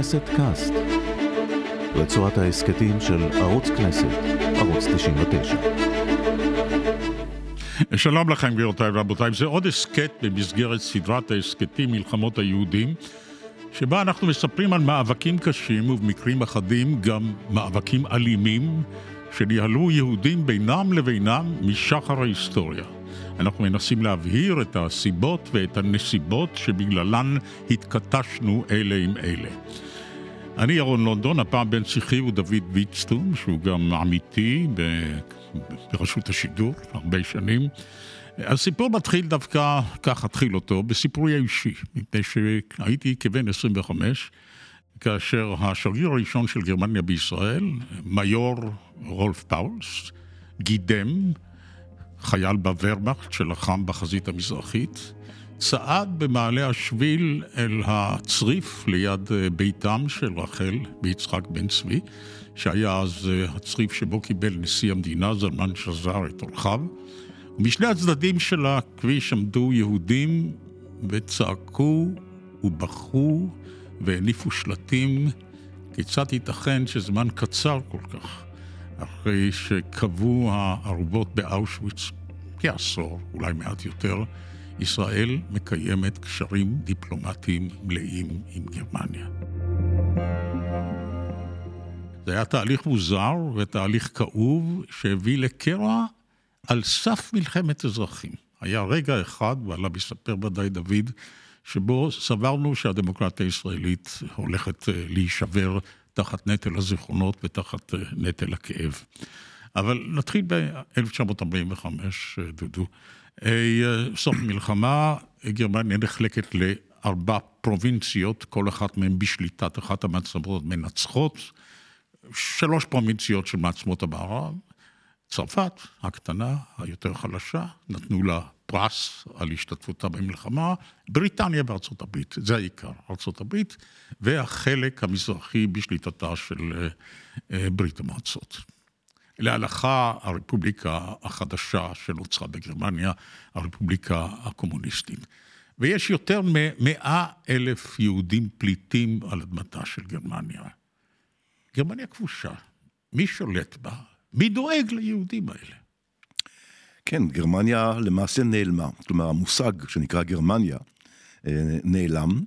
כנסת קאסט, רצועת ההסכתים של ערוץ כנסת, ערוץ 99. שלום לכם גבירותיי ורבותיי, זה עוד הסכת במסגרת סדרת ההסכתים מלחמות היהודים, שבה אנחנו מספרים על מאבקים קשים ובמקרים אחדים גם מאבקים אלימים שניהלו יהודים בינם לבינם משחר ההיסטוריה. אנחנו מנסים להבהיר את הסיבות ואת הנסיבות שבגללן התכתשנו אלה עם אלה. אני ירון לונדון, הפעם בן שיחי הוא דוד ויצטום, שהוא גם עמיתי ברשות השידור, הרבה שנים. הסיפור מתחיל דווקא, כך אתחיל אותו, בסיפורי האישי, מפני שהייתי כבן 25, כאשר השגריר הראשון של גרמניה בישראל, מיור רולף פאולס, גידם חייל בוורמאכט שלחם בחזית המזרחית, צעד במעלה השביל אל הצריף ליד אה, ביתם של רחל ויצחק בן צבי, שהיה אז אה, הצריף שבו קיבל נשיא המדינה זלמן שזר את אורחיו. ומשני הצדדים של הכביש עמדו יהודים וצעקו ובכו והניפו שלטים. כיצד ייתכן שזמן קצר כל כך אחרי שקבעו הערובות באושוויץ? כעשור, אולי מעט יותר, ישראל מקיימת קשרים דיפלומטיים מלאים עם גרמניה. זה היה תהליך מוזר ותהליך כאוב שהביא לקרע על סף מלחמת אזרחים. היה רגע אחד, ועליו יספר ודאי דוד, שבו סברנו שהדמוקרטיה הישראלית הולכת אה, להישבר תחת נטל הזיכרונות ותחת אה, נטל הכאב. אבל נתחיל ב-1945, אה, דודו. סוף מלחמה, גרמניה נחלקת לארבע פרובינציות, כל אחת מהן בשליטת אחת המעצמות מנצחות. שלוש פרובינציות של מעצמות המערב. צרפת, הקטנה, היותר חלשה, נתנו לה פרס על השתתפותה במלחמה, בריטניה וארצות הברית, זה העיקר, ארצות הברית, והחלק המזרחי בשליטתה של אה, אה, ברית המועצות. להלכה הרפובליקה החדשה שנוצרה בגרמניה, הרפובליקה הקומוניסטית. ויש יותר ממאה אלף יהודים פליטים על אדמתה של גרמניה. גרמניה כבושה, מי שולט בה? מי דואג ליהודים האלה? כן, גרמניה למעשה נעלמה. כלומר, המושג שנקרא גרמניה אה, נעלם.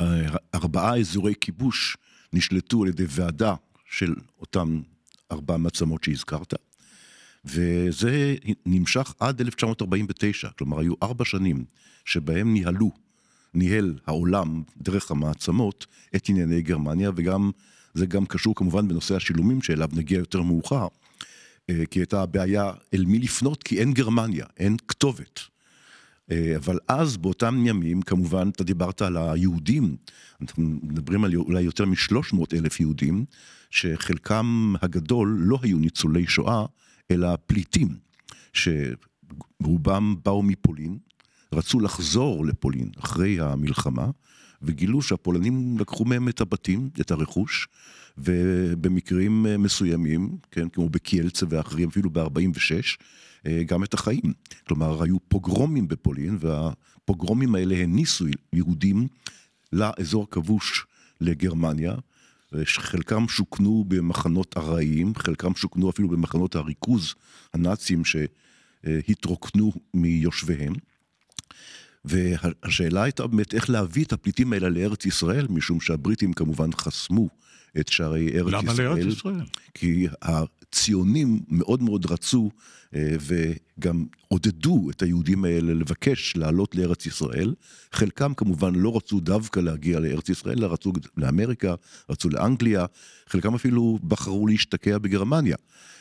אה, ארבעה אזורי כיבוש נשלטו על ידי ועדה של אותם ארבע מעצמות שהזכרת, וזה נמשך עד 1949, כלומר היו ארבע שנים שבהם ניהלו, ניהל העולם דרך המעצמות את ענייני גרמניה, וגם, זה גם קשור כמובן בנושא השילומים שאליו נגיע יותר מאוחר, אה, כי הייתה בעיה אל מי לפנות, כי אין גרמניה, אין כתובת. אה, אבל אז, באותם ימים, כמובן, אתה דיברת על היהודים, אנחנו מדברים על אולי יותר משלוש מאות אלף יהודים, שחלקם הגדול לא היו ניצולי שואה, אלא פליטים, שרובם באו מפולין, רצו לחזור לפולין אחרי המלחמה, וגילו שהפולנים לקחו מהם את הבתים, את הרכוש, ובמקרים מסוימים, כן, כמו בקיאלצה ואחרים, אפילו ב-46, אה, גם את החיים. כלומר, היו פוגרומים בפולין, והפוגרומים האלה הניסו יהודים לאזור הכבוש לגרמניה, חלקם שוכנו במחנות ארעיים, חלקם שוכנו אפילו במחנות הריכוז הנאצים שהתרוקנו מיושביהם. והשאלה הייתה באמת איך להביא את הפליטים האלה לארץ ישראל, משום שהבריטים כמובן חסמו את שערי ארץ למה ישראל. למה לארץ ישראל? כי הציונים מאוד מאוד רצו אה, וגם עודדו את היהודים האלה לבקש לעלות לארץ ישראל. חלקם כמובן לא רצו דווקא להגיע לארץ ישראל, אלא רצו לאמריקה, רצו לאנגליה, חלקם אפילו בחרו להשתקע בגרמניה,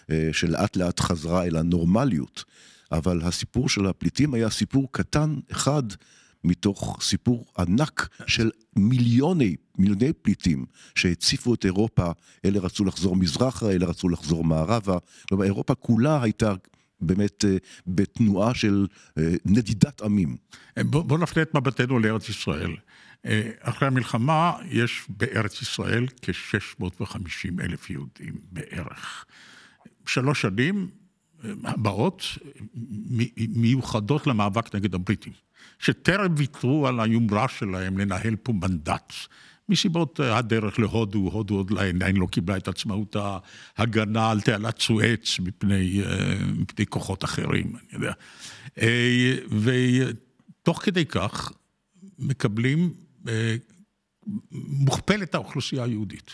אה, שלאט לאט חזרה אל הנורמליות. אבל הסיפור של הפליטים היה סיפור קטן אחד מתוך סיפור ענק של מיליוני, מיליוני פליטים שהציפו את אירופה, אלה רצו לחזור מזרחה, אלה רצו לחזור מערבה, כלומר אירופה כולה הייתה באמת אה, בתנועה של אה, נדידת עמים. בוא, בוא נפנה את מבטנו לארץ ישראל. אה, אחרי המלחמה יש בארץ ישראל כ-650 אלף יהודים בערך. שלוש שנים הבאות מיוחדות למאבק נגד הבריטים, שטרם ויתרו על היומרה שלהם לנהל פה מנדט מסיבות אה, הדרך להודו, הודו עוד עדיין לא קיבלה את עצמאות ההגנה על תעלת סואץ מפני, אה, מפני כוחות אחרים, אני יודע. אה, ותוך כדי כך מקבלים, מוכפלת האוכלוסייה היהודית.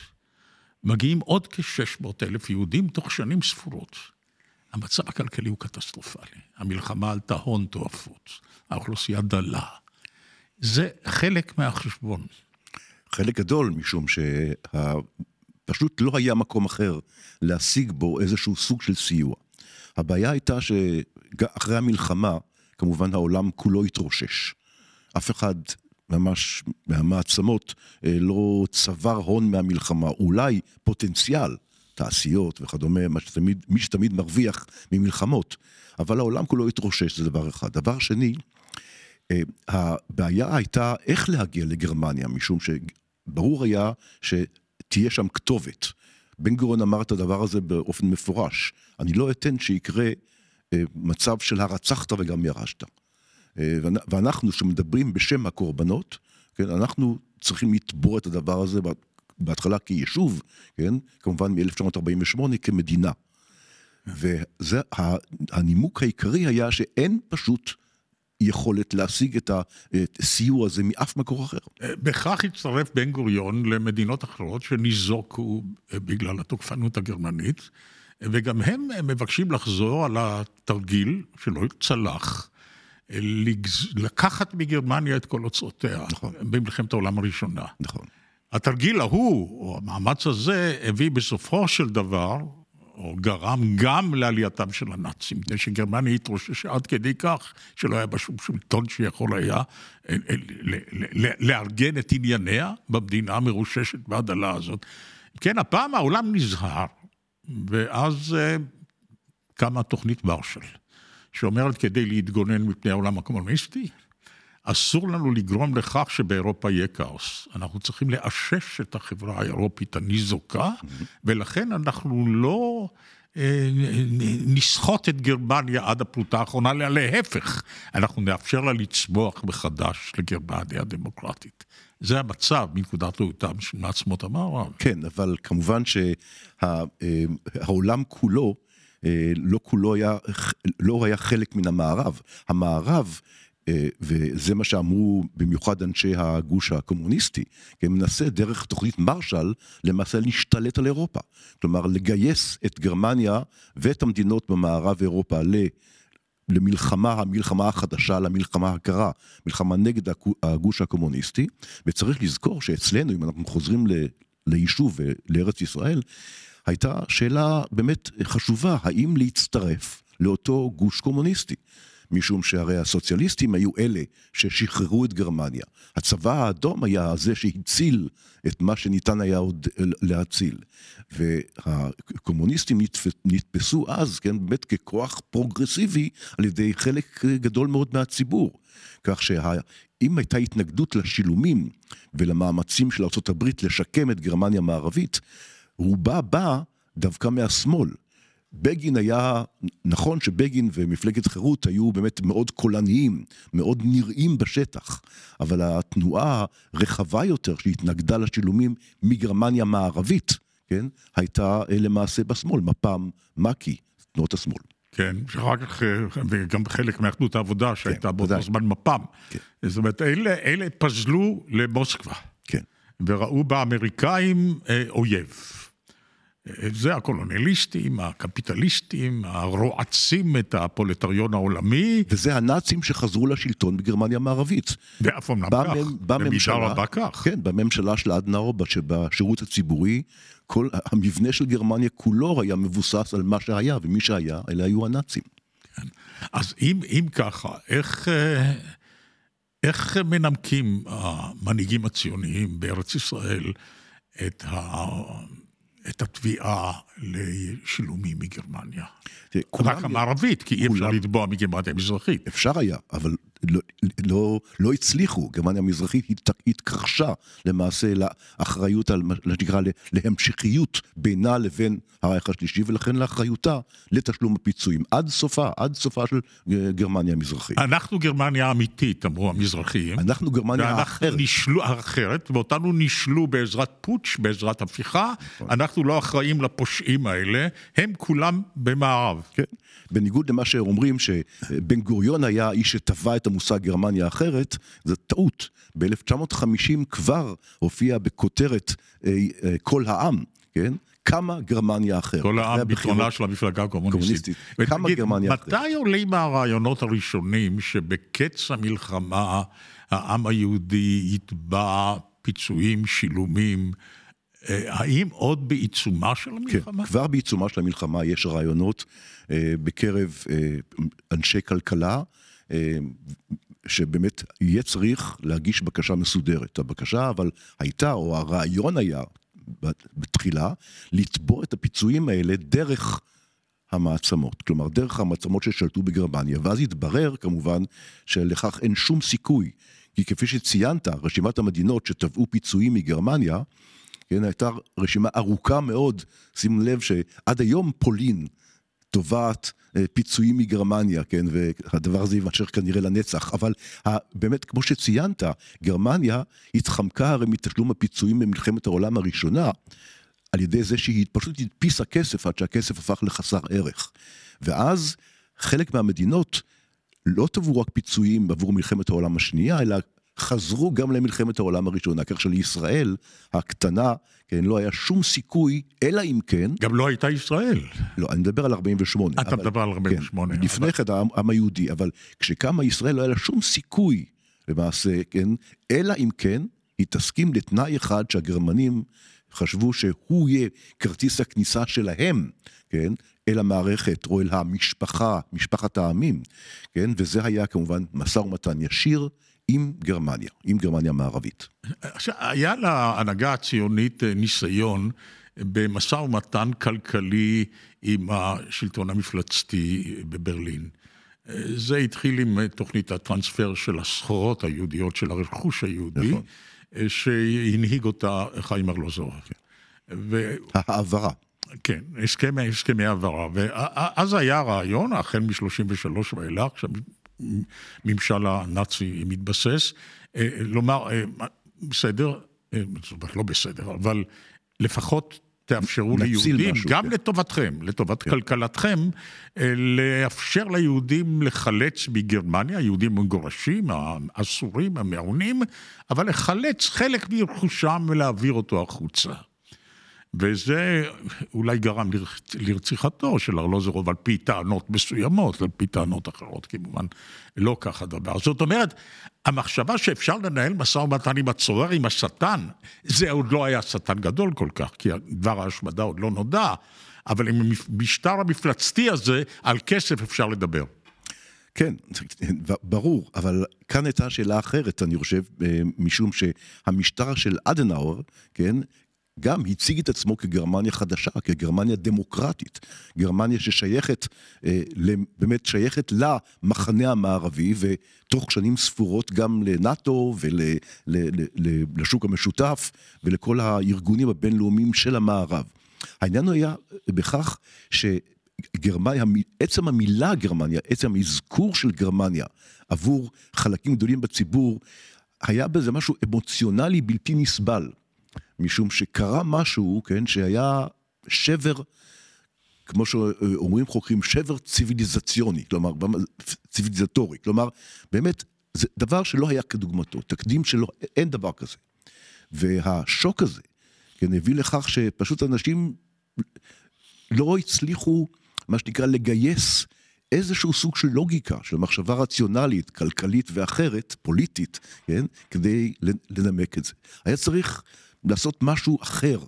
מגיעים עוד כ-600 אלף יהודים תוך שנים ספורות. המצב הכלכלי הוא קטסטרופלי. המלחמה עלתה הון תועפות, האוכלוסייה דלה. זה חלק מהחשבון. חלק גדול, משום שפשוט לא היה מקום אחר להשיג בו איזשהו סוג של סיוע. הבעיה הייתה שאחרי המלחמה, כמובן העולם כולו התרושש. אף אחד ממש מהמעצמות אה, לא צבר הון מהמלחמה, אולי פוטנציאל, תעשיות וכדומה, מה שתמיד, מי שתמיד מרוויח ממלחמות, אבל העולם כולו התרושש, זה דבר אחד. דבר שני, אה, הבעיה הייתה איך להגיע לגרמניה, משום שברור היה שתהיה שם כתובת. בן גוריון אמר את הדבר הזה באופן מפורש, אני לא אתן שיקרה אה, מצב של הרצחת וגם ירשת. אה, ואנחנו, שמדברים בשם הקורבנות, כן, אנחנו צריכים לתבוע את הדבר הזה בהתחלה כיישוב, כן, כמובן מ-1948 כמדינה. וזה, הנימוק העיקרי היה שאין פשוט יכולת להשיג את הסיוע הזה מאף מקור אחר. אה, בכך הצטרף בן גוריון למדינות אחרות שניזוקו אה, בגלל התוקפנות הגרמנית, וגם הם מבקשים לחזור על התרגיל שלא צלח, לקחת מגרמניה את כל אוצרותיה נכון. במלחמת העולם הראשונה. נכון. התרגיל ההוא, או המאמץ הזה, הביא בסופו של דבר, או גרם גם לעלייתם של הנאצים, מפני שגרמניה התרוששה עד כדי כך שלא היה בה שום שלטון שיכול היה אה, אה, לארגן את ענייניה במדינה המרוששת והדלה הזאת. כן, הפעם העולם נזהר, ואז אה, קמה תוכנית מרשל, שאומרת כדי להתגונן מפני העולם הקומוניסטי, אסור לנו לגרום לכך שבאירופה יהיה כאוס. אנחנו צריכים לאשש את החברה האירופית הניזוקה, ולכן אנחנו לא אה, נסחוט את גרמניה עד הפלוטה האחרונה, אלא להפך, אנחנו נאפשר לה לצמוח מחדש לגרמניה הדמוקרטית. זה המצב מנקודת ראותם של מעצמות המערב. כן, אבל כמובן שהעולם שה, כולו, אה, לא כולו היה, לא היה חלק מן המערב. המערב אה, וזה מה שאמרו במיוחד אנשי הגוש הקומוניסטי, כי הם מנסה דרך תוכנית מרשל למעשה להשתלט על אירופה. כלומר, לגייס את גרמניה ואת המדינות במערב אירופה ל... למלחמה, המלחמה החדשה, למלחמה הקרה, מלחמה נגד הגוש הקומוניסטי, וצריך לזכור שאצלנו, אם אנחנו חוזרים ל, ליישוב ולארץ ישראל, הייתה שאלה באמת חשובה, האם להצטרף לאותו גוש קומוניסטי. משום שהרי הסוציאליסטים היו אלה ששחררו את גרמניה. הצבא האדום היה זה שהציל את מה שניתן היה עוד להציל. והקומוניסטים נתפסו אז, כן, באמת ככוח פרוגרסיבי על ידי חלק גדול מאוד מהציבור. כך שאם הייתה התנגדות לשילומים ולמאמצים של ארה"ב לשקם את גרמניה המערבית, רובה בא דווקא מהשמאל. בגין היה, נכון שבגין ומפלגת חירות היו באמת מאוד קולניים, מאוד נראים בשטח, אבל התנועה הרחבה יותר שהתנגדה לשילומים מגרמניה מערבית, כן, הייתה אה, למעשה בשמאל, מפ"ם, מק"י, תנועות השמאל. כן, שאחר כך, אה, וגם חלק מאחדות העבודה שהייתה כן, באותו זמן מפ"ם. כן. זאת אומרת, אלה, אלה פזלו למוסקבה. כן. וראו באמריקאים אה, אויב. זה הקולוניאליסטים, הקפיטליסטים, הרועצים את הפולטריון העולמי. וזה הנאצים שחזרו לשלטון בגרמניה המערבית. ואף אומנם כך, במידה רבה כך. כן, בממשלה של אדנאו, בשירות הציבורי, כל המבנה של גרמניה כולו היה מבוסס על מה שהיה, ומי שהיה, אלה היו הנאצים. כן. אז אם, אם ככה, איך... אה, איך מנמקים המנהיגים הציוניים בארץ ישראל את ה... את התביעה לשילומים מגרמניה. רק המערבית, כי אי אפשר לתבוע מגרמניה המזרחית. אפשר היה, אבל לא, לא, לא הצליחו, גרמניה המזרחית הת, התכחשה למעשה לאחריות, מה שנקרא להמשכיות בינה לבין הרייך השלישי, ולכן לאחריותה לתשלום הפיצויים. עד סופה, עד סופה של גרמניה המזרחית. אנחנו גרמניה אמיתית, אמרו המזרחיים. אנחנו גרמניה האחרת. נשלו, האחרת, ואותנו נישלו בעזרת פוטש, בעזרת הפיכה. נכון. אנחנו לא אחראים לפושעים האלה, הם כולם במערב. כן. בניגוד למה שאומרים שבן גוריון היה האיש שטבע את המושג גרמניה אחרת, זו טעות. ב-1950 כבר הופיע בכותרת אה, אה, כל העם, כן? קמה גרמניה אחרת. כל העם ביטחונה של המפלגה הקומוניסטית. קמה גרמניה אחרת. מתי עולים הרעיונות הראשונים שבקץ המלחמה העם היהודי יתבע פיצויים, שילומים? אה, האם עוד בעיצומה של המלחמה? כן, כבר בעיצומה של המלחמה יש רעיונות אה, בקרב אה, אנשי כלכלה, שבאמת יהיה צריך להגיש בקשה מסודרת. הבקשה אבל הייתה, או הרעיון היה, בתחילה, לתבוע את הפיצויים האלה דרך המעצמות. כלומר, דרך המעצמות ששלטו בגרמניה, ואז התברר כמובן שלכך אין שום סיכוי. כי כפי שציינת, רשימת המדינות שתבעו פיצויים מגרמניה, כן, הייתה רשימה ארוכה מאוד, שימו לב שעד היום פולין תובעת אה, פיצויים מגרמניה, כן, והדבר הזה יימשך כנראה לנצח, אבל באמת, כמו שציינת, גרמניה התחמקה הרי מתשלום הפיצויים במלחמת העולם הראשונה, על ידי זה שהיא פשוט הדפיסה כסף עד שהכסף הפך לחסר ערך. ואז חלק מהמדינות לא תבעו רק פיצויים עבור מלחמת העולם השנייה, אלא חזרו גם למלחמת העולם הראשונה, כך שלישראל הקטנה, כן, לא היה שום סיכוי, אלא אם כן... גם לא הייתה ישראל. לא, אני מדבר על 48. אתה מדבר על 48. כן, לפני כן העם היהודי, אבל כשקמה ישראל לא היה לה שום סיכוי, למעשה, כן, אלא אם כן היא תסכים לתנאי אחד שהגרמנים חשבו שהוא יהיה כרטיס הכניסה שלהם, כן, אל המערכת או אל המשפחה, משפחת העמים, כן, וזה היה כמובן משא ומתן ישיר. עם גרמניה, עם גרמניה המערבית. עכשיו, היה להנהגה הציונית אה, ניסיון במשא ומתן כלכלי עם השלטון המפלצתי בברלין. אה, זה התחיל עם תוכנית הטרנספר של הסחורות היהודיות, של הרכוש היהודי, נכון. אה, שהנהיג אותה חיים ארלוזורוב. כן. ו... העברה. כן, הסכמי, הסכמי העברה. ואז היה רעיון, החל מ-33 ואילך, הממשל הנאצי מתבסס, אה, לומר, אה, בסדר, אה, זאת אומרת, לא בסדר, אבל לפחות תאפשרו ליהודים, משהו, גם כן. לטובתכם, לטובת כן. כלכלתכם, לאפשר ליהודים לחלץ מגרמניה, יהודים מגורשים, האסורים, המעונים, אבל לחלץ חלק מרכושם ולהעביר אותו החוצה. וזה אולי גרם לרציחתו של ארלוזרוב על פי טענות מסוימות, על פי טענות אחרות כמובן, לא כך הדבר. זאת אומרת, המחשבה שאפשר לנהל משא ומתן עם הצורר, עם השטן, זה עוד לא היה שטן גדול כל כך, כי דבר ההשמדה עוד לא נודע, אבל עם המשטר המפלצתי הזה, על כסף אפשר לדבר. כן, ברור, אבל כאן הייתה שאלה אחרת, אני חושב, אה, משום שהמשטר של אדנאואר, כן, גם הציג את עצמו כגרמניה חדשה, כגרמניה דמוקרטית. גרמניה ששייכת, אה, באמת שייכת למחנה המערבי, ותוך שנים ספורות גם לנאט"ו ולשוק המשותף ולכל הארגונים הבינלאומיים של המערב. העניין היה בכך שגרמניה, עצם המילה גרמניה, עצם האזכור של גרמניה עבור חלקים גדולים בציבור, היה בזה משהו אמוציונלי בלתי נסבל. משום שקרה משהו, כן, שהיה שבר, כמו שאומרים חוקרים, שבר ציוויליזציוני, כלומר, ציוויליזטורי, כלומר, באמת, זה דבר שלא היה כדוגמתו, תקדים שלא, אין דבר כזה. והשוק הזה, כן, הביא לכך שפשוט אנשים לא הצליחו, מה שנקרא, לגייס איזשהו סוג של לוגיקה, של מחשבה רציונלית, כלכלית ואחרת, פוליטית, כן, כדי לנמק את זה. היה צריך לעשות משהו אחר.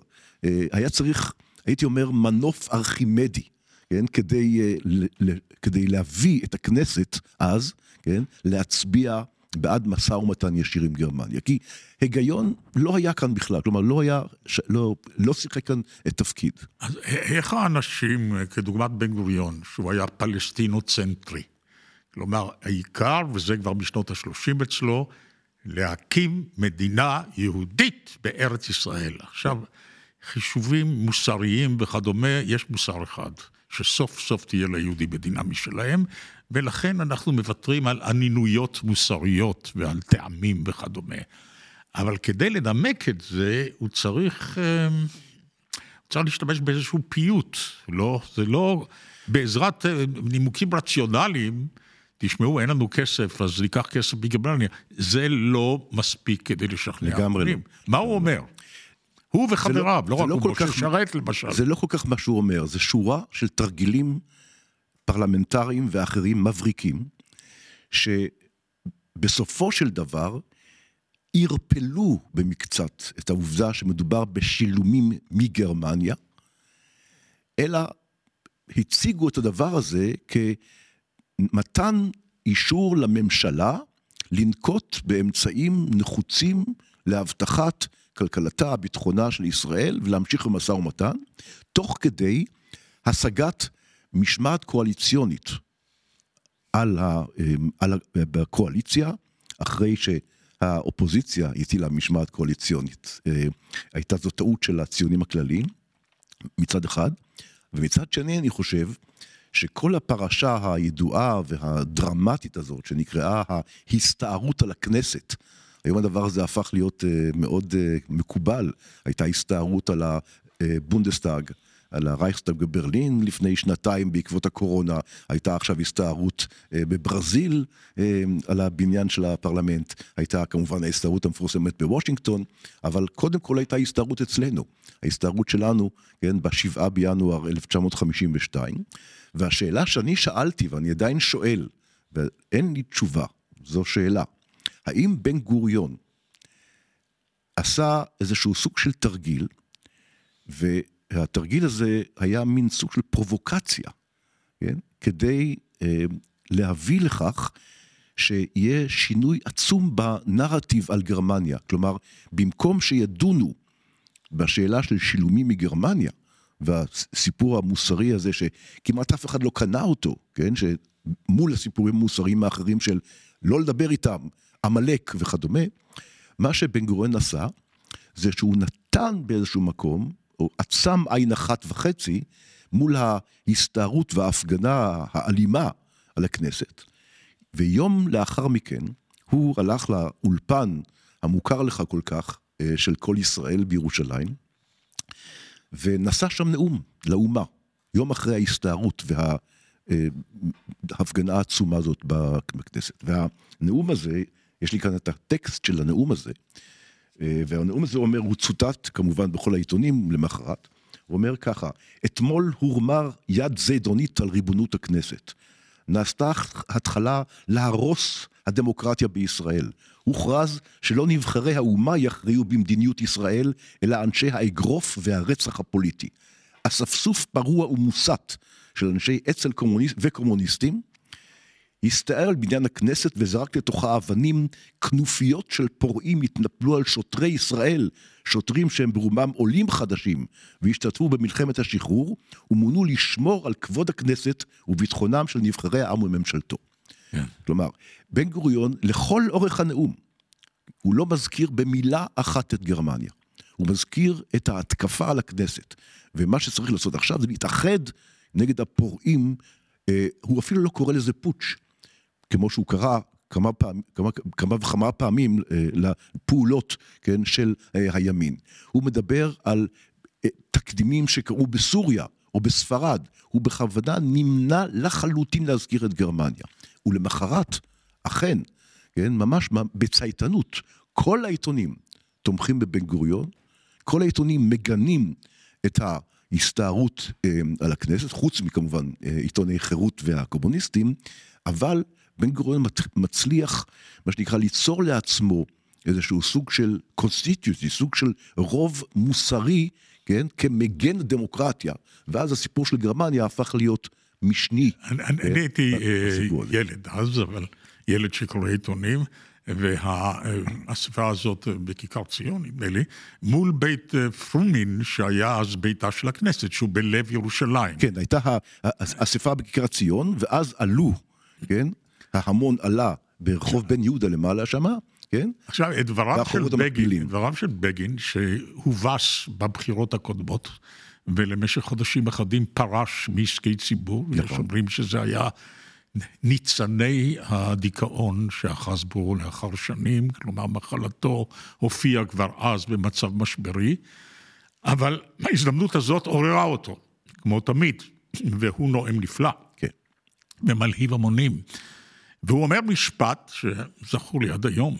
אה, היה צריך, הייתי אומר, מנוף ארכימדי, כן? כדי, אה, כדי להביא את הכנסת אז, כן? להצביע בעד משא ומתן ישיר עם גרמניה. כי היגיון לא היה כאן בכלל, כלומר לא היה, לא, לא שיחק כאן את תפקיד. אז איך האנשים, כדוגמת בן גוריון, שהוא היה פלסטינוצנטרי, כלומר, העיקר, וזה כבר בשנות ה-30 אצלו, להקים מדינה יהודית בארץ ישראל. עכשיו, חישובים מוסריים וכדומה, יש מוסר אחד, שסוף סוף תהיה ליהודי מדינה משלהם, ולכן אנחנו מוותרים על אנינויות מוסריות ועל טעמים וכדומה. אבל כדי לנמק את זה, הוא צריך, אה, צריך להשתמש באיזשהו פיוט, לא, זה לא, בעזרת אה, נימוקים רציונליים, תשמעו, אין לנו כסף, אז ניקח כסף מגרמניה. זה לא מספיק כדי לשכנע. לגמרי לא. מה הוא אומר? הוא וחבריו, לא, לא רק לא הוא, משה שרת למשל. זה לא כל כך מה שהוא אומר, זה שורה של תרגילים פרלמנטריים ואחרים מבריקים, שבסופו של דבר ערפלו במקצת את העובדה שמדובר בשילומים מגרמניה, אלא הציגו את הדבר הזה כמתן אישור לממשלה לנקוט באמצעים נחוצים להבטחת כלכלתה, ביטחונה של ישראל, ולהמשיך במשא ומתן, תוך כדי השגת משמעת קואליציונית על, ה, על הקואליציה, אחרי שהאופוזיציה הטילה משמעת קואליציונית. אה, הייתה זו טעות של הציונים הכלליים, מצד אחד, ומצד שני אני חושב שכל הפרשה הידועה והדרמטית הזאת, שנקראה ההסתערות על הכנסת, היום הדבר הזה הפך להיות אה, מאוד אה, מקובל, הייתה הסתערות על הבונדסטאג. על הרייכסטאג בברלין לפני שנתיים בעקבות הקורונה, הייתה עכשיו הסתערות אה, בברזיל אה, על הבניין של הפרלמנט, הייתה כמובן ההסתערות המפורסמת בוושינגטון, אבל קודם כל הייתה הסתערות אצלנו, ההסתערות שלנו, כן, ב-7 בינואר 1952, והשאלה שאני שאלתי ואני עדיין שואל, ואין לי תשובה, זו שאלה, האם בן גוריון עשה איזשהו סוג של תרגיל, והתרגיל הזה היה מין סוג של פרובוקציה, כן? כדי אה, להביא לכך שיהיה שינוי עצום בנרטיב על גרמניה. כלומר, במקום שידונו בשאלה של שילומים מגרמניה, והסיפור המוסרי הזה שכמעט אף אחד לא קנה אותו, כן? שמול הסיפורים המוסריים האחרים של לא לדבר איתם, עמלק וכדומה, מה שבן גוריון עשה, זה שהוא נתן באיזשהו מקום, או עצם עין אחת וחצי, מול ההסתערות וההפגנה האלימה על הכנסת, ויום לאחר מכן הוא הלך לאולפן המוכר לך כל כך אה, של כל ישראל בירושלים, ונשא שם נאום לאומה, יום אחרי ההסתערות וההפגנה העצומה הזאת בכנסת. והנאום הזה יש לי כאן את הטקסט של הנאום הזה, אה, והנאום הזה אומר, הוא צוטט כמובן בכל העיתונים למחרת, הוא אומר ככה, אתמול הורמר יד זדונית על ריבונות הכנסת. נעשתה התחלה להרוס הדמוקרטיה בישראל. הוכרז שלא נבחרי האומה יכריעו במדיניות ישראל, אלא אנשי האגרוף והרצח הפוליטי. אספסוף פרוע ומוסת של אנשי אצ"ל קומוניסט וקומוניסטים, הסתער על בניין הכנסת וזרק לתוכה אבנים, כנופיות של פורעים התנפלו על שוטרי ישראל, שוטרים שהם ברומם עולים חדשים, והשתתפו במלחמת השחרור, ומונו לשמור על כבוד הכנסת וביטחונם של נבחרי העם וממשלתו. כן. כלומר, בן גוריון, לכל אורך הנאום, הוא לא מזכיר במילה אחת את גרמניה. הוא מזכיר את ההתקפה על הכנסת. ומה שצריך לעשות עכשיו זה להתאחד נגד הפורעים, אה, הוא אפילו לא קורא לזה פוטש. כמו שהוא קרא כמה, פעם, כמה, כמה וכמה פעמים אה, לפעולות, כן, של אה, הימין. הוא מדבר על אה, תקדימים שקרו בסוריה או בספרד, הוא בכוונה נמנע לחלוטין להזכיר את גרמניה. ולמחרת, אכן, כן, ממש בצייתנות, כל העיתונים תומכים בבן גוריון, כל העיתונים מגנים את ההסתערות אה, על הכנסת, חוץ מכמובן אה, עיתוני חירות והקומוניסטים, אבל בן גוריון מצליח, מה שנקרא, ליצור לעצמו איזשהו סוג של קונסטיטיוטי, סוג של רוב מוסרי, כן, כמגן דמוקרטיה, ואז הסיפור של גרמניה הפך להיות משני. אני, אני כן, הייתי אה, ילד אז, אבל ילד שקורא עיתונים. והאספה הזאת בכיכר ציון, נדמה לי, מול בית אה, פרומין, שהיה אז ביתה של הכנסת, שהוא בלב ירושלים. כן, הייתה האספה בכיכר ציון, ואז עלו, כן, ההמון עלה ברחוב בן יהודה למעלה שמה, כן? עכשיו, את דבריו של בגין. דבריו של בגין, שהובס בבחירות הקודמות, ולמשך חודשים אחדים פרש מעסקי ציבור, נכון. יש אומרים שזה היה ניצני הדיכאון שאחז בו לאחר שנים, כלומר מחלתו הופיעה כבר אז במצב משברי, אבל ההזדמנות הזאת עוררה אותו, כמו תמיד, והוא נואם נפלא. כן. ומלהיב המונים. והוא אומר משפט שזכור לי עד היום,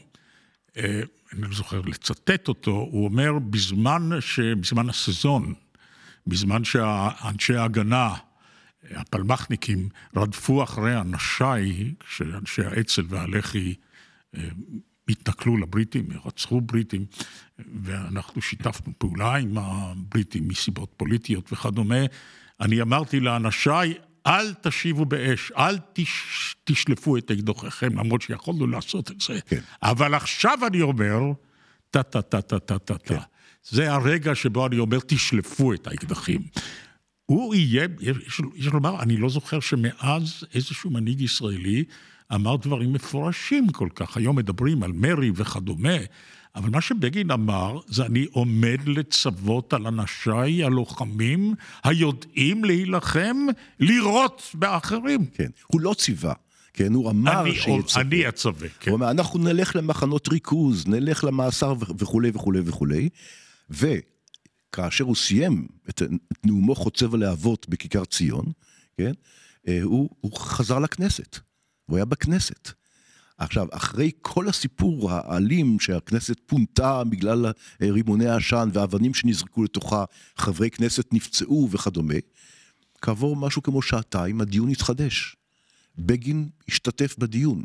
אה, אני לא זוכר לצטט אותו, הוא אומר בזמן, ש... בזמן הסזון, בזמן שאנשי ההגנה, הפלמ"חניקים, רדפו אחרי אנשיי, כשאנשי האצ"ל והלח"י אה, התנכלו לבריטים, רצחו בריטים, ואנחנו שיתפנו פעולה עם הבריטים מסיבות פוליטיות וכדומה. אני אמרתי לאנשיי, אל תשיבו באש, אל תש, תשלפו את אקדוחיכם, למרות שיכולנו לעשות את זה. כן. אבל עכשיו אני אומר, טה טה טה טה טה טה טה. זה הרגע שבו אני אומר, תשלפו את האקדחים. הוא יהיה, יש, יש לומר, אני לא זוכר שמאז איזשהו מנהיג ישראלי אמר דברים מפורשים כל כך. היום מדברים על מרי וכדומה, אבל מה שבגין אמר, זה אני עומד לצוות על אנשיי הלוחמים היודעים להילחם, לירות באחרים. כן. הוא לא ציווה, כן? הוא אמר אני, שיצווה. אני אצווה, כן. הוא אומר, אנחנו נלך למחנות ריכוז, נלך למאסר וכולי וכולי וכולי. וכאשר הוא סיים את את נאומו חוצב הלהבות בכיכר ציון, כן? אה, הוא, הוא חזר לכנסת. הוא היה בכנסת. עכשיו, אחרי כל הסיפור האלים שהכנסת פונתה בגלל רימוני העשן והאבנים שנזרקו לתוכה, חברי כנסת נפצעו וכדומה, כעבור משהו כמו שעתיים הדיון התחדש. בגין השתתף בדיון.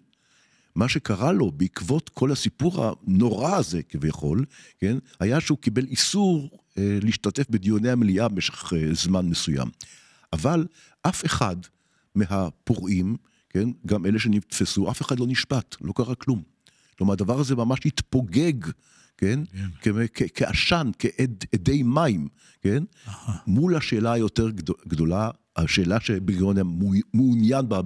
מה שקרה לו בעקבות כל הסיפור הנורא הזה כביכול, כן, היה שהוא קיבל איסור אה, להשתתף בדיוני המליאה במשך אה, זמן מסוים. אבל אף אחד מהפורעים, כן, גם אלה שנתפסו, אף אחד לא נשפט, לא קרה כלום. כלומר, הדבר הזה ממש התפוגג, כן, כ- כ- כעשן, כאדי מים, כן, מול השאלה היותר גדול- גדולה, השאלה שבגיון היה מעו- מעוניין בה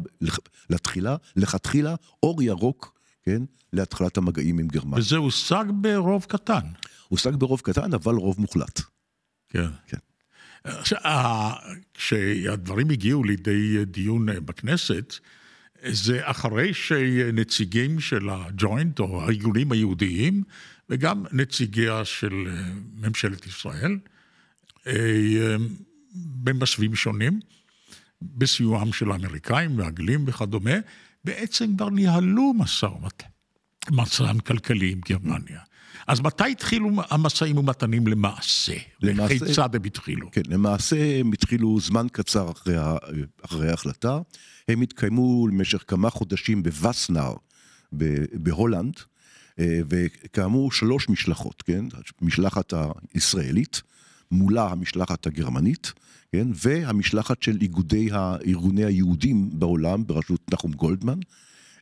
לתחילה, לכתחילה, אור ירוק, כן, להתחלת המגעים עם גרמניה. וזה הושג ברוב קטן. הושג ברוב קטן, אבל רוב מוחלט. כן. כן. עכשיו, כשהדברים הגיעו לידי דיון אה, בכנסת, זה אחרי שנציגים של הג'וינט או הארגונים היהודיים, וגם נציגיה של אה, ממשלת ישראל, אה, במסווים שונים, בסיועם של האמריקאים והאנגלים וכדומה, בעצם כבר ניהלו משא ומתן, משא כלכלי עם גרמניה. אז מתי התחילו המשאים ומתנים למעשה? למעשה- וכיצד הם התחילו? כן, למעשה הם התחילו זמן קצר אחרי, אחרי ההחלטה. הם התקיימו למשך כמה חודשים בווסנר בהולנד, אה, וכאמור שלוש משלחות, כן? משלחת הישראלית, מולה המשלחת הגרמנית, כן? והמשלחת של איגודי הארגוני היהודים בעולם בראשות נחום גולדמן.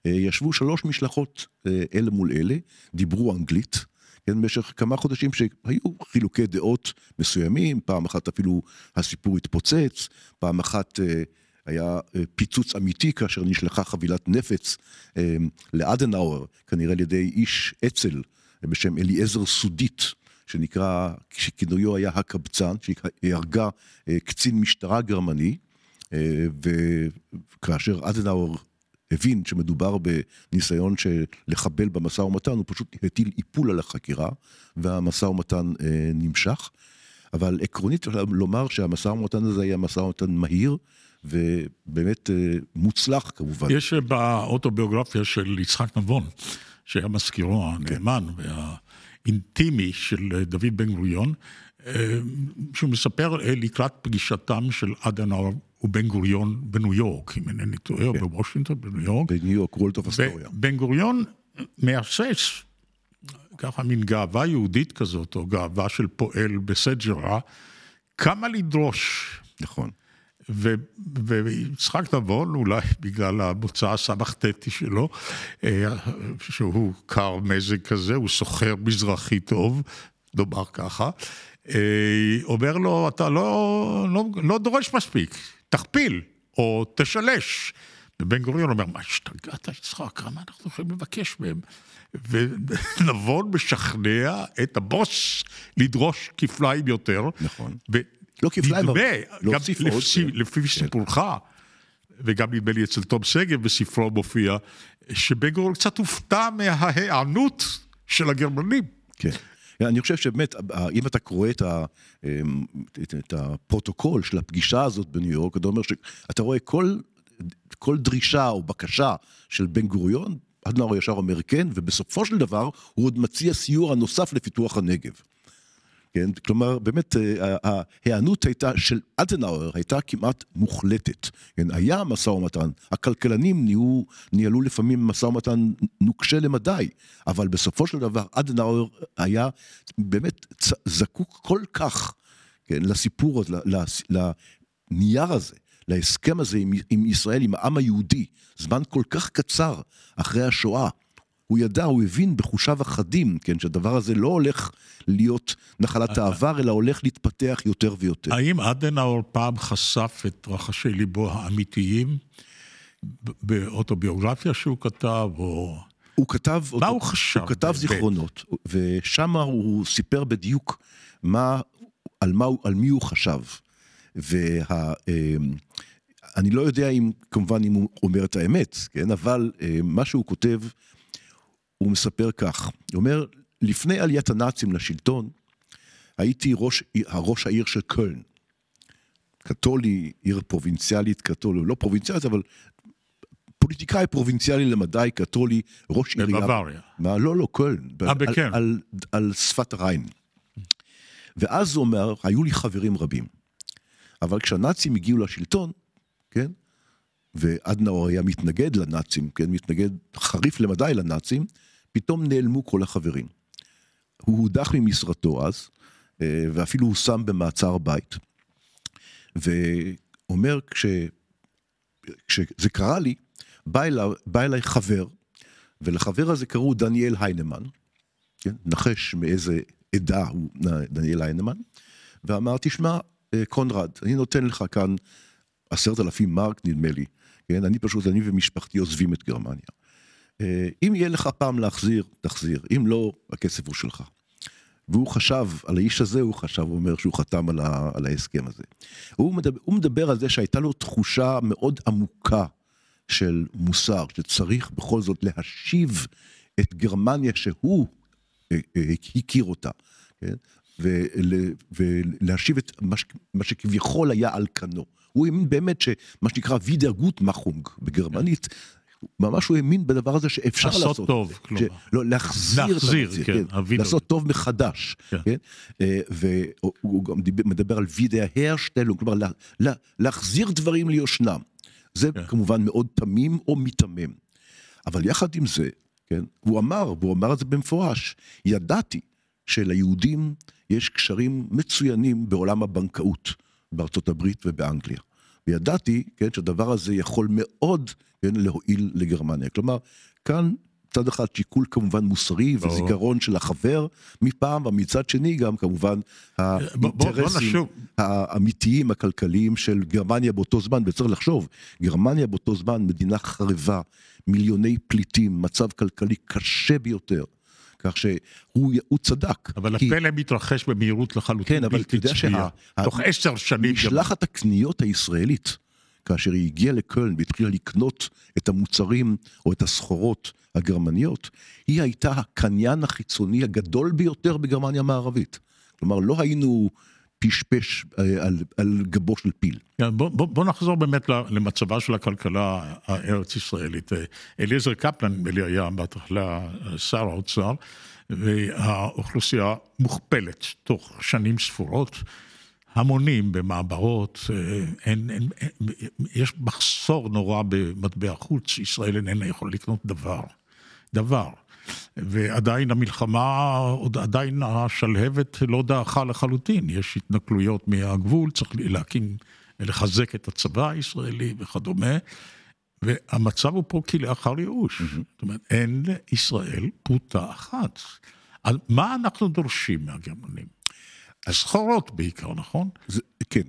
אה, ישבו שלוש משלחות אה, אלה מול אלה, דיברו אנגלית, כן, במשך כמה חודשים שהיו חילוקי דעות מסוימים, פעם אחת אפילו הסיפור התפוצץ, פעם אחת אה, היה אה, פיצוץ אמיתי כאשר נשלחה חבילת נפץ אה, לאדנאואר, כנראה על ידי איש אצ"ל בשם אליעזר סודית, שנקרא, שכינויו היה הקבצן, שהיא הרגה אה, קצין משטרה גרמני, אה, וכאשר אדנאואר הבין שמדובר בניסיון של לחבל במשא ומתן, הוא פשוט הטיל איפול על החקירה, והמשא ומתן אה, נמשך. אבל עקרונית לומר שהמשא ומתן הזה היה משא ומתן מהיר, ובאמת אה, מוצלח כמובן. יש באוטוביוגרפיה של יצחק נבון, שהיה מזכירו הנאמן והאינטימי של דוד בן גוריון, אה, שהוא מספר אה, לקראת פגישתם של אדנאואר ובן גוריון בניו יורק, אם אינני טועה, או בוושינגטון, בניו יורק. בניו יורק, וולט אוף אסטוריה. בן גוריון מהסס, ככה מין גאווה יהודית כזאת, או גאווה של פועל בסג'רה, כמה לדרוש. נכון. ויצחק נבון, אולי בגלל המוצא הסמ"ך-טטי שלו, אה, שהוא קר מזג כזה, הוא סוחר מזרחי טוב, נאמר ככה, אה, אומר לו, אתה לא, לא, לא דורש מספיק, תכפיל או תשלש. ובן גוריון אומר, מה, השתגעת, יצחק, מה אנחנו יכולים לבקש מהם? ונבון משכנע את הבוס לדרוש כפליים יותר. נכון. ו- לא כפליים, אבל נדמה, להוסיף עוד, לפי, כן. לפי סיפורך, וגם נדמה לי אצל תום שגב בספרו מופיע, שבן גוריון קצת הופתע מההיענות של הגרמנים. כן. אני חושב שבאמת, אם אתה קורא את, ה, את, את הפרוטוקול של הפגישה הזאת בניו יורק, אתה אומר שאתה רואה כל, כל דרישה או בקשה של בן גוריון, אדנאואר ישר אומר כן, ובסופו של דבר הוא עוד מציע סיוע הנוסף לפיתוח הנגב. כן, כלומר, באמת, אה, ההיענות הייתה, של אדנאואר הייתה כמעט מוחלטת. כן, היה משא ומתן, הכלכלנים ניהלו, ניהלו לפעמים משא ומתן נוקשה למדי, אבל בסופו של דבר אדנאואר היה באמת זקוק כל כך, כן, לסיפור לנייר הזה. להסכם הזה עם, עם ישראל, עם העם היהודי, זמן כל כך קצר אחרי השואה, הוא ידע, הוא הבין בחושיו החדים, כן, שהדבר הזה לא הולך להיות נחלת העבר, אלא הולך להתפתח יותר ויותר. האם אדנאור פעם חשף את רחשי ליבו האמיתיים באוטוביוגרפיה שהוא כתב, או... הוא כתב... מה הוא חשב הוא כתב באמת? זיכרונות, ושם הוא סיפר בדיוק מה, על, מה, על מי הוא חשב. וה... אמ, אני לא יודע אם, כמובן, אם הוא אומר את האמת, כן? אבל אה, מה שהוא כותב, הוא מספר כך, הוא אומר, לפני עליית הנאצים לשלטון, הייתי ראש, הראש העיר של קולן. קתולי, עיר פרובינציאלית, קתולי, לא פרובינציאלית, אבל פוליטיקאי פרובינציאלי למדי, קתולי, ראש עירייה. בבוואריה. מה, לא, לא, קולן. אה, על- בקלן. על, על שפת הריין. ואז הוא אומר, היו לי חברים רבים. אבל כשהנאצים הגיעו לשלטון, כן, ואדנאואר היה מתנגד לנאצים, כן, מתנגד חריף למדי לנאצים, פתאום נעלמו כל החברים. הוא הודח ממשרתו אז, אה, ואפילו הושם במעצר בית. ואומר, כש, כשזה קרה לי, בא אליי, בא אליי חבר, ולחבר הזה קראו דניאל היינמן, כן? נחש מאיזה עדה הוא דניאל היינמן, ואמר, תשמע, אה, קונרד, אני נותן לך כאן עשרת אלפים מרק, נדמה לי, כן? אני פשוט, אני ומשפחתי עוזבים את גרמניה. אה, אם יהיה לך פעם להחזיר, תחזיר, אם לא, הכסף הוא שלך. והוא חשב, על האיש הזה הוא חשב, הוא אומר שהוא חתם על, ה, על ההסכם הזה. הוא מדבר, הוא מדבר על זה שהייתה לו תחושה מאוד עמוקה של מוסר, שצריך בכל זאת להשיב את גרמניה שהוא אה, אה, הכיר אותה, כן? ול, ולהשיב את מה, מה שכביכול היה על כנו. הוא האמין באמת שמה שנקרא וידר גוט מחונג בגרמנית, ממש הוא האמין בדבר הזה שאפשר לעשות לעשות. טוב, ש- כלומר. לא, להחזיר, להחזיר, את הנציר, כן, הווידר. לעשות טוב מחדש, כן. כן? אה, והוא גם מדבר על וידר הרשטלו, כלומר לה- לה- להחזיר דברים ליושנם. זה כן. כמובן מאוד תמים או מיתמם. אבל יחד עם זה, כן, הוא אמר, והוא אמר את זה במפורש, ידעתי שליהודים יש קשרים מצוינים בעולם הבנקאות בארצות הברית ובאנגליה. וידעתי, כן, שהדבר הזה יכול מאוד, כן, להועיל לגרמניה. כלומר, כאן מצד אחד שיקול כמובן מוסרי ברור. וזיכרון של החבר מפעם, ומצד שני גם כמובן בוא- בוא- בוא האינטרסים. האמיתיים הכלכליים של גרמניה באותו זמן, וצריך לחשוב, גרמניה באותו זמן מדינה חרבה, מיליוני פליטים, מצב כלכלי קשה ביותר, כך שהוא הוא צדק. אבל כי הפלא מתרחש במהירות לחלוטין, כן, אבל יודע צפויה. שה- תוך עשר שנים. גם- משלחת הקניות הישראלית, כאשר היא הגיעה לקöln והתחילה לקנות את המוצרים או את הסחורות הגרמניות, היא הייתה הקניין החיצוני הגדול ביותר בגרמניה המערבית. כלומר, לא היינו פשפש אה, על, על גבו של פיל. כן, בוא, בוא, בוא נחזור באמת למצבה של הכלכלה הארץ ישראלית. אה, אליעזר קפלן, נדמה לי, היה בהתחלה שר האוצר, והאוכלוסייה מוכפלת תוך שנים ספורות. המונים במעברות, אה, אין, אין, אין, יש מחסור נורא במטבע חוץ, ישראל איננה יכולה לקנות דבר. דבר. ועדיין המלחמה, עוד עדיין השלהבת לא דעכה לחלוטין, יש התנכלויות מהגבול, צריך להקים, לחזק את הצבא הישראלי וכדומה, והמצב הוא פה כלאחר ייאוש. זאת אומרת, אין לישראל פרוטה אחת. על מה אנחנו דורשים מהגרמנים? סחורות בעיקר, נכון? זה, כן,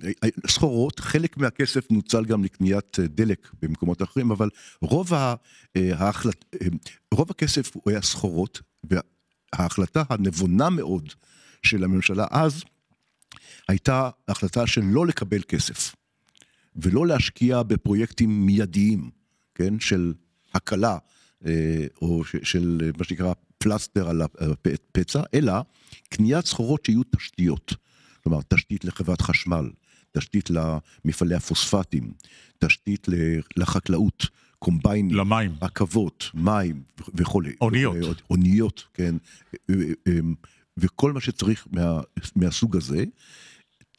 סחורות, חלק מהכסף נוצל גם לקניית דלק במקומות אחרים, אבל רוב, ההחלט, רוב הכסף הוא היה סחורות, וההחלטה הנבונה מאוד של הממשלה אז, הייתה החלטה של לא לקבל כסף, ולא להשקיע בפרויקטים מיידיים, כן, של הקלה, או של מה שנקרא פלסטר על הפצע, אלא קניית סחורות שיהיו תשתיות. כלומר, תשתית לחברת חשמל, תשתית למפעלי הפוספטים, תשתית לחקלאות, קומביינים, למים, רכבות, מים וכולי. אוניות. אוניות, כן. וכל מה שצריך מה, מהסוג הזה,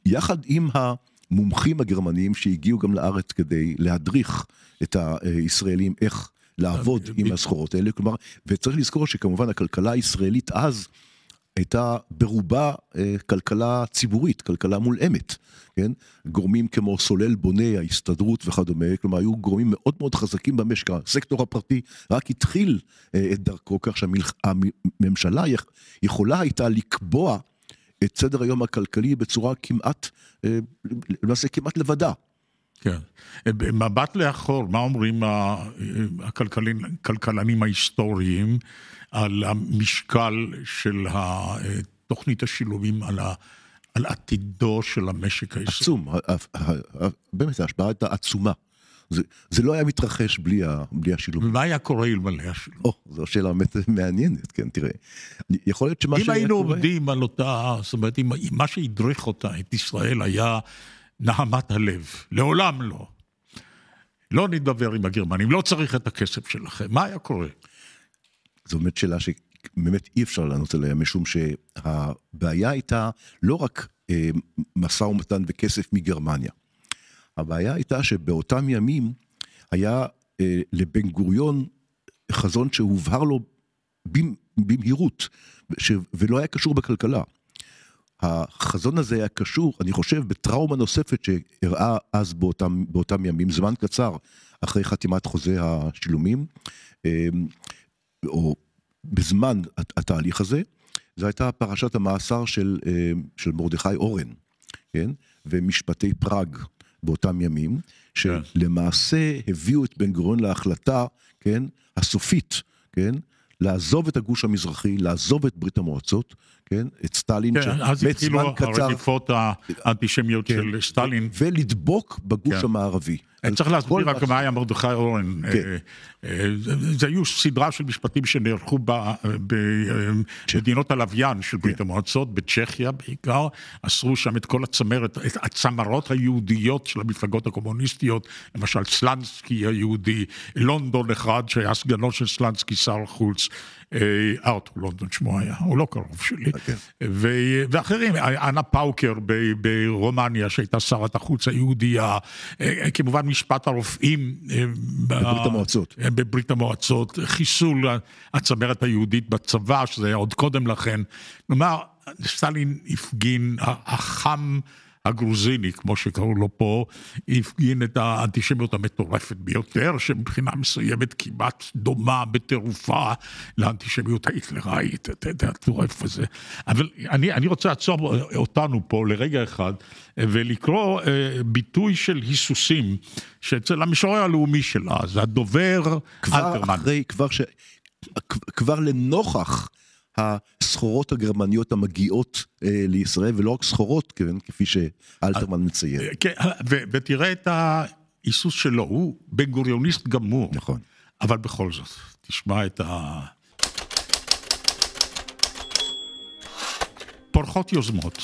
יחד עם המומחים הגרמנים שהגיעו גם לארץ כדי להדריך את הישראלים איך לעבוד עם הסחורות האלה, כלומר, וצריך לזכור שכמובן הכלכלה הישראלית אז הייתה ברובה אה, כלכלה ציבורית, כלכלה מולאמת, כן? גורמים כמו סולל בונה, ההסתדרות וכדומה, כלומר היו גורמים מאוד מאוד חזקים במשק, הסקטור הפרטי רק התחיל אה, את דרכו, כך שהממשלה יכולה הייתה לקבוע את סדר היום הכלכלי בצורה כמעט, אה, למעשה כמעט לבדה. כן. מבט לאחור, מה אומרים הכלכלנים ההיסטוריים על המשקל של תוכנית השילומים על, ה, על עתידו של המשק הישראלי? עצום, באמת ההשפעה הייתה עצומה. זה, זה לא היה מתרחש בלי, ה, בלי השילוב. ומה היה קורה אלמלא השילוב? או, זו שאלה באמת מעניינת, כן, תראה. יכול להיות שמה שהיה קורה... אם היינו עומדים על אותה, זאת אומרת, אם מה שהדריך אותה, את ישראל, היה נהמת הלב. לעולם לא. לא נדבר עם הגרמנים, לא צריך את הכסף שלכם. מה היה קורה? זו באמת שאלה שבאמת אי אפשר לענות עליה, משום שהבעיה הייתה לא רק אה, משא ומתן וכסף מגרמניה. הבעיה הייתה שבאותם ימים היה אה, לבן גוריון חזון שהובהר לו במהירות, ש... ולא היה קשור בכלכלה. החזון הזה היה קשור, אני חושב, בטראומה נוספת שאירעה אז באותם, באותם ימים, זמן קצר אחרי חתימת חוזה השילומים, אה, או בזמן התהליך הזה, זו הייתה פרשת המאסר של, אה, של מרדכי אורן, כן? ומשפטי פראג באותם ימים. שלמעשה הביאו את בן גוריון להחלטה, כן? הסופית, כן? לעזוב את הגוש המזרחי, לעזוב את ברית המועצות, כן? את סטלין, כן, אז התחילו הרדיפות האנטישמיות כן, של סטלין. ולדבוק בגוש כן. המערבי. צריך להסביר רק מה היה מרדכי אורן. כן. אה, אה, זה היו סדרה של משפטים שנערכו במדינות הלוויין של ברית כן. המועצות, בצ'כיה בעיקר, אסרו שם את כל הצמרת, את הצמרות היהודיות של המפלגות הקומוניסטיות, למשל סלנסקי היהודי, לונדון אחד שהיה סגנו של סלנסקי שר החוץ. אה, ארתור לונדון שמו היה, הוא לא קרוב שלי, okay. ואחרים, אנה פאוקר ברומניה שהייתה שרת החוץ היהודייה, כמובן משפט הרופאים. אה, בברית המועצות. אה, בברית המועצות, חיסול הצמרת היהודית בצבא, שזה היה עוד קודם לכן. כלומר, סטלין הפגין, החם הגרוזיני, כמו שקראו לו פה, הפגין את האנטישמיות המטורפת ביותר, שמבחינה מסוימת כמעט דומה בטירופה לאנטישמיות ההיטלראית, את הטורף הזה. אבל אני, אני רוצה לעצור אותנו פה לרגע אחד ולקרוא אה, ביטוי של היסוסים שאצל המשורר הלאומי שלה, זה הדובר אלתרמן. אחרי, כבר, ש... כבר לנוכח הסחורות הגרמניות המגיעות אה, לישראל, ולא רק סחורות, כן, כפי שאלתרמן מציין. אה, כן, ותראה את ההיסוס שלו, הוא בן גוריוניסט גמור. נכון. אבל בכל זאת, תשמע את ה... פורחות יוזמות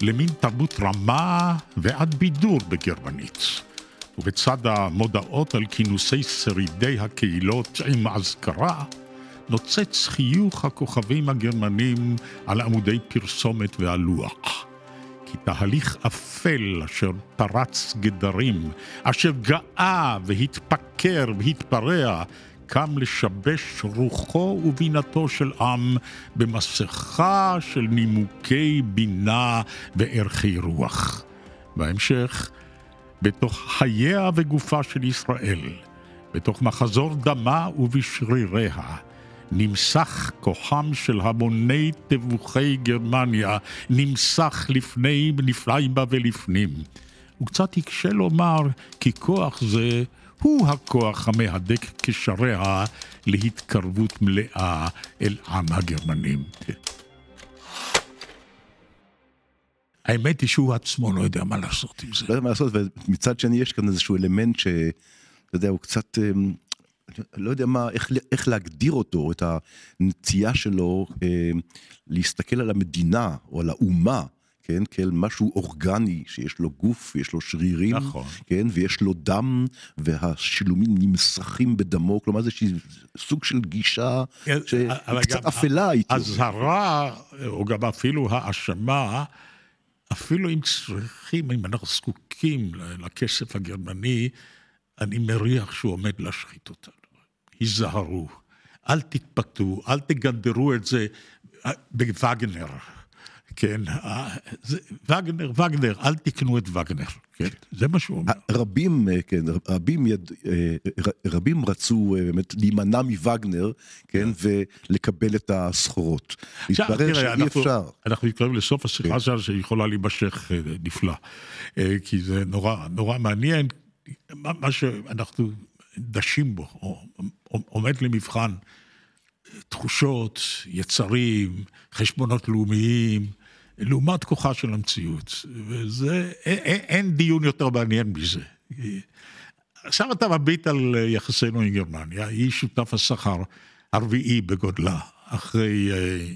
למין תרבות רמה ועד בידור בגרמנית. ובצד המודעות על כינוסי שרידי הקהילות עם אזכרה, נוצץ חיוך הכוכבים הגרמנים על עמודי פרסומת והלוח. כי תהליך אפל אשר פרץ גדרים, אשר גאה והתפקר והתפרע, קם לשבש רוחו ובינתו של עם במסכה של נימוקי בינה וערכי רוח. בהמשך, בתוך חייה וגופה של ישראל, בתוך מחזור דמה ובשריריה, נמסך כוחם של המוני טבוחי גרמניה, נמסך לפני נפלאים בה ולפנים. הוא קצת יקשה לומר כי כוח זה הוא הכוח המהדק קשריה להתקרבות מלאה אל עם הגרמנים. האמת היא שהוא עצמו לא יודע מה לעשות עם זה. לא יודע מה לעשות, ומצד שני יש כאן איזשהו אלמנט שאתה יודע, הוא קצת, אמ, לא יודע מה, איך, איך להגדיר אותו, את הנטייה שלו אמ, להסתכל על המדינה או על האומה. כן, כאל משהו אורגני, שיש לו גוף, יש לו שרירים, נכון. כן, ויש לו דם, והשילומים נמסכים בדמו, כלומר זה סוג של גישה כן, שקצת אפלה, הייתי אומר. אזהרה, או גם אפילו האשמה, אפילו אם צריכים, אם אנחנו זקוקים לכסף הגרמני, אני מריח שהוא עומד להשחית אותנו. היזהרו, אל תתפתו, אל תגדרו את זה בווגנר. כן, זה, וגנר, וגנר, אל תקנו את וגנר, כן, זה מה שהוא אומר. רבים, כן, רבים, יד, רבים רצו באמת להימנע מווגנר, כן, ולקבל את הסחורות. התברר שאי אפשר. אנחנו מתקרבים לסוף השיחה כן. שלנו, שיכולה להימשך נפלא, כי זה נורא, נורא מעניין, מה שאנחנו דשים בו, עומד למבחן. תחושות, יצרים, חשבונות לאומיים, לעומת כוחה של המציאות. וזה, אין, אין דיון יותר מעניין מזה. עכשיו אתה מביט על יחסינו עם גרמניה, היא שותף השכר הרביעי בגודלה, אחרי אה,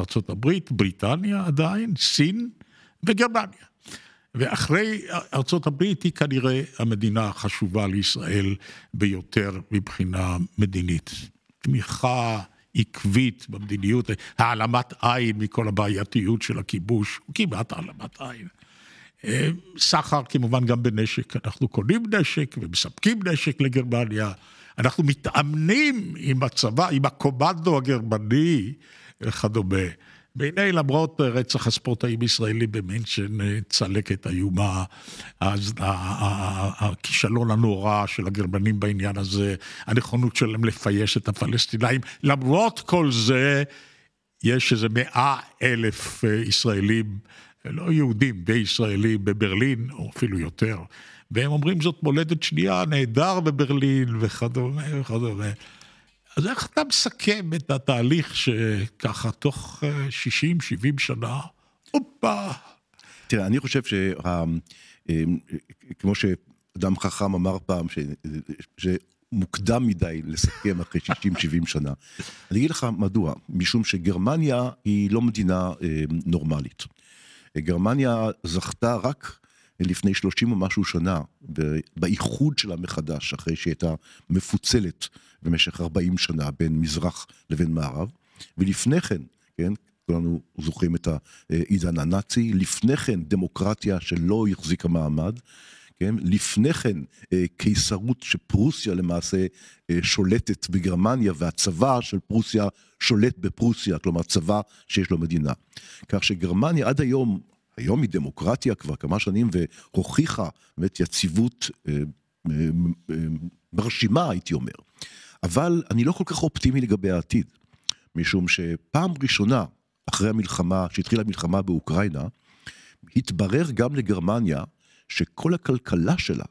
ארה"ב, בריטניה עדיין, סין וגרמניה. ואחרי ארצות הברית היא כנראה המדינה החשובה לישראל ביותר מבחינה מדינית. תמיכה עקבית במדיניות, העלמת עין מכל הבעייתיות של הכיבוש, כמעט העלמת עין. אה, סחר כמובן גם בנשק, אנחנו קונים נשק ומספקים נשק לגרמניה, אנחנו מתאמנים עם הצבא, עם הקומנדו הגרמני וכדומה. והנה, למרות רצח הספורטאים ישראלים במינצ'ן, אה, צלקת איומה, אז הכישלון הנורא של הגרמנים בעניין הזה, הנכונות שלהם לפייס את הפלסטינאים, למרות כל זה, יש איזה מאה אלף אה, ישראלים, לא יהודים, די בברלין, או אפילו יותר, והם אומרים זאת מולדת שנייה, נהדר בברלין וכדומה וכדומה. אז איך אתה מסכם את התהליך שככה תוך 60-70 אה, שנה, הופה. תראה, אני חושב שכמו אה, שאדם חכם אמר פעם. שמוקדם מדי לסכם אחרי 60-70 שנה. אני אגיד לך מדוע, משום שגרמניה היא לא מדינה אה, נורמלית. גרמניה זכתה רק לפני 30 ומשהו שנה, באיחוד שלה מחדש, אחרי שהיא הייתה מפוצלת במשך 40 שנה בין מזרח לבין מערב, ולפני כן, כן, כולנו זוכרים את העידן הנאצי, לפני כן דמוקרטיה שלא החזיקה מעמד, כן, לפני כן אה, קיסרות שפרוסיה למעשה אה, שולטת בגרמניה והצבא של פרוסיה שולט בפרוסיה, כלומר צבא שיש לו מדינה. כך שגרמניה עד היום היום היא דמוקרטיה כבר כמה שנים והוכיחה באמת יציבות אה, אה, אה, מרשימה, הייתי אומר. אבל אני לא כל כך אופטימי לגבי העתיד, משום שפעם ראשונה אחרי המלחמה, שהתחילה המלחמה באוקראינה, התברר גם לגרמניה שכל הכלכלה שלה,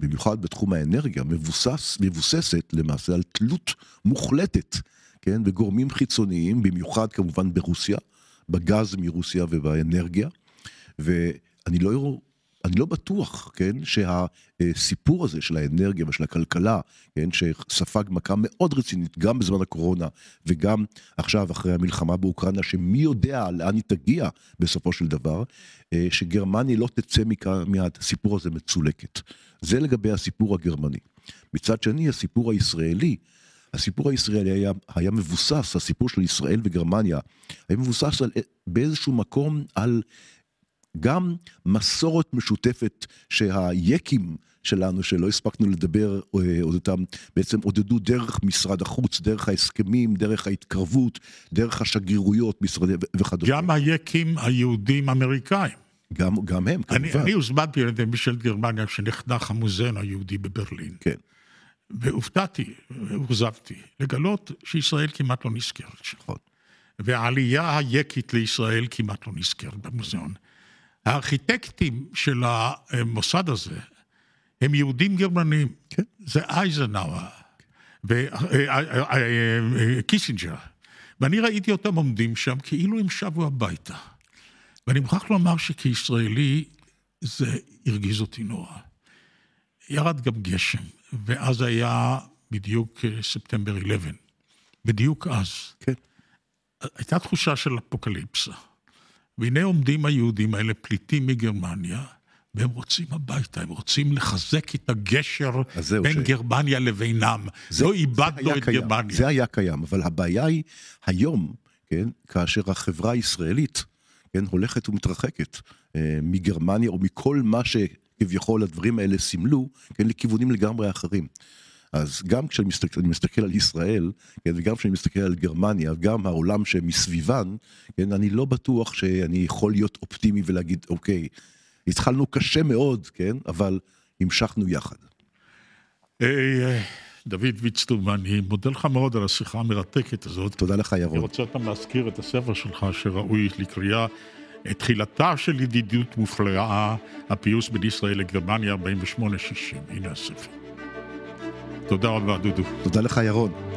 במיוחד בתחום האנרגיה, מבוסס, מבוססת למעשה על תלות מוחלטת, כן, בגורמים חיצוניים, במיוחד כמובן ברוסיה, בגז מרוסיה ובאנרגיה, ואני לא, אני לא בטוח, כן, שהסיפור הזה של האנרגיה ושל הכלכלה, כן, שספג מכה מאוד רצינית גם בזמן הקורונה וגם עכשיו אחרי המלחמה באוקראינה, שמי יודע לאן היא תגיע בסופו של דבר, אה, שגרמניה לא תצא מהסיפור הזה מצולקת. זה לגבי הסיפור הגרמני. מצד שני, הסיפור הישראלי, הסיפור הישראלי היה, היה מבוסס, הסיפור של ישראל וגרמניה, היה מבוסס על, באיזשהו מקום על גם מסורת משותפת שהיקים שלנו, שלא הספקנו לדבר אה, אודותם, בעצם עודדו דרך משרד החוץ, דרך ההסכמים, דרך ההתקרבות, דרך השגרירויות, משרדי וכדומה. גם היקים היהודים אמריקאים. גם, גם הם, כמובן. אני, אני הוזמנתי על ידי מישל גרמניה כשנחנך המוזיאון היהודי בברלין. כן. והופתעתי, והורזבתי, לגלות שישראל כמעט לא נזכרת שם. נכון. והעלייה היקית לישראל כמעט לא נזכרת במוזיאון. הארכיטקטים של המוסד הזה הם יהודים גרמנים. כן. זה אייזנאוור וקיסינג'ר. ואני ראיתי אותם עומדים שם כאילו הם שבו הביתה. ואני מוכרח לומר שכישראלי זה הרגיז אותי נורא. ירד גם גשם, ואז היה בדיוק אה, ספטמבר 11. בדיוק אז. כן. הייתה תחושה של אפוקליפסה. והנה עומדים היהודים האלה, פליטים מגרמניה, והם רוצים הביתה, הם רוצים לחזק את הגשר בין ש- גרמניה לבינם. זה- לא איבדנו את קיים, גרמניה. זה היה קיים, אבל הבעיה היא היום, כן, כאשר החברה הישראלית, כן, הולכת ומתרחקת אה, מגרמניה או מכל מה שכביכול הדברים האלה סימלו, כן, לכיוונים לגמרי אחרים. אז גם כשאני מסתכל, אני מסתכל על ישראל, כן, וגם כשאני מסתכל על גרמניה, גם העולם שמסביבן, כן, אני לא בטוח שאני יכול להיות אופטימי ולהגיד, אוקיי, התחלנו קשה מאוד, כן, אבל המשכנו יחד. אה, דוד ויצטום, אני מודה לך מאוד על השיחה המרתקת הזאת. תודה לך, אני ירון. רוצה אותם להזכיר את הספר שלך שראוי לקריאה, את תחילתה של ידידות מופלאה, הפיוס בין ישראל לגרמניה 48-60. הנה הספר. תודה רבה, דודו. תודה לך, ירון.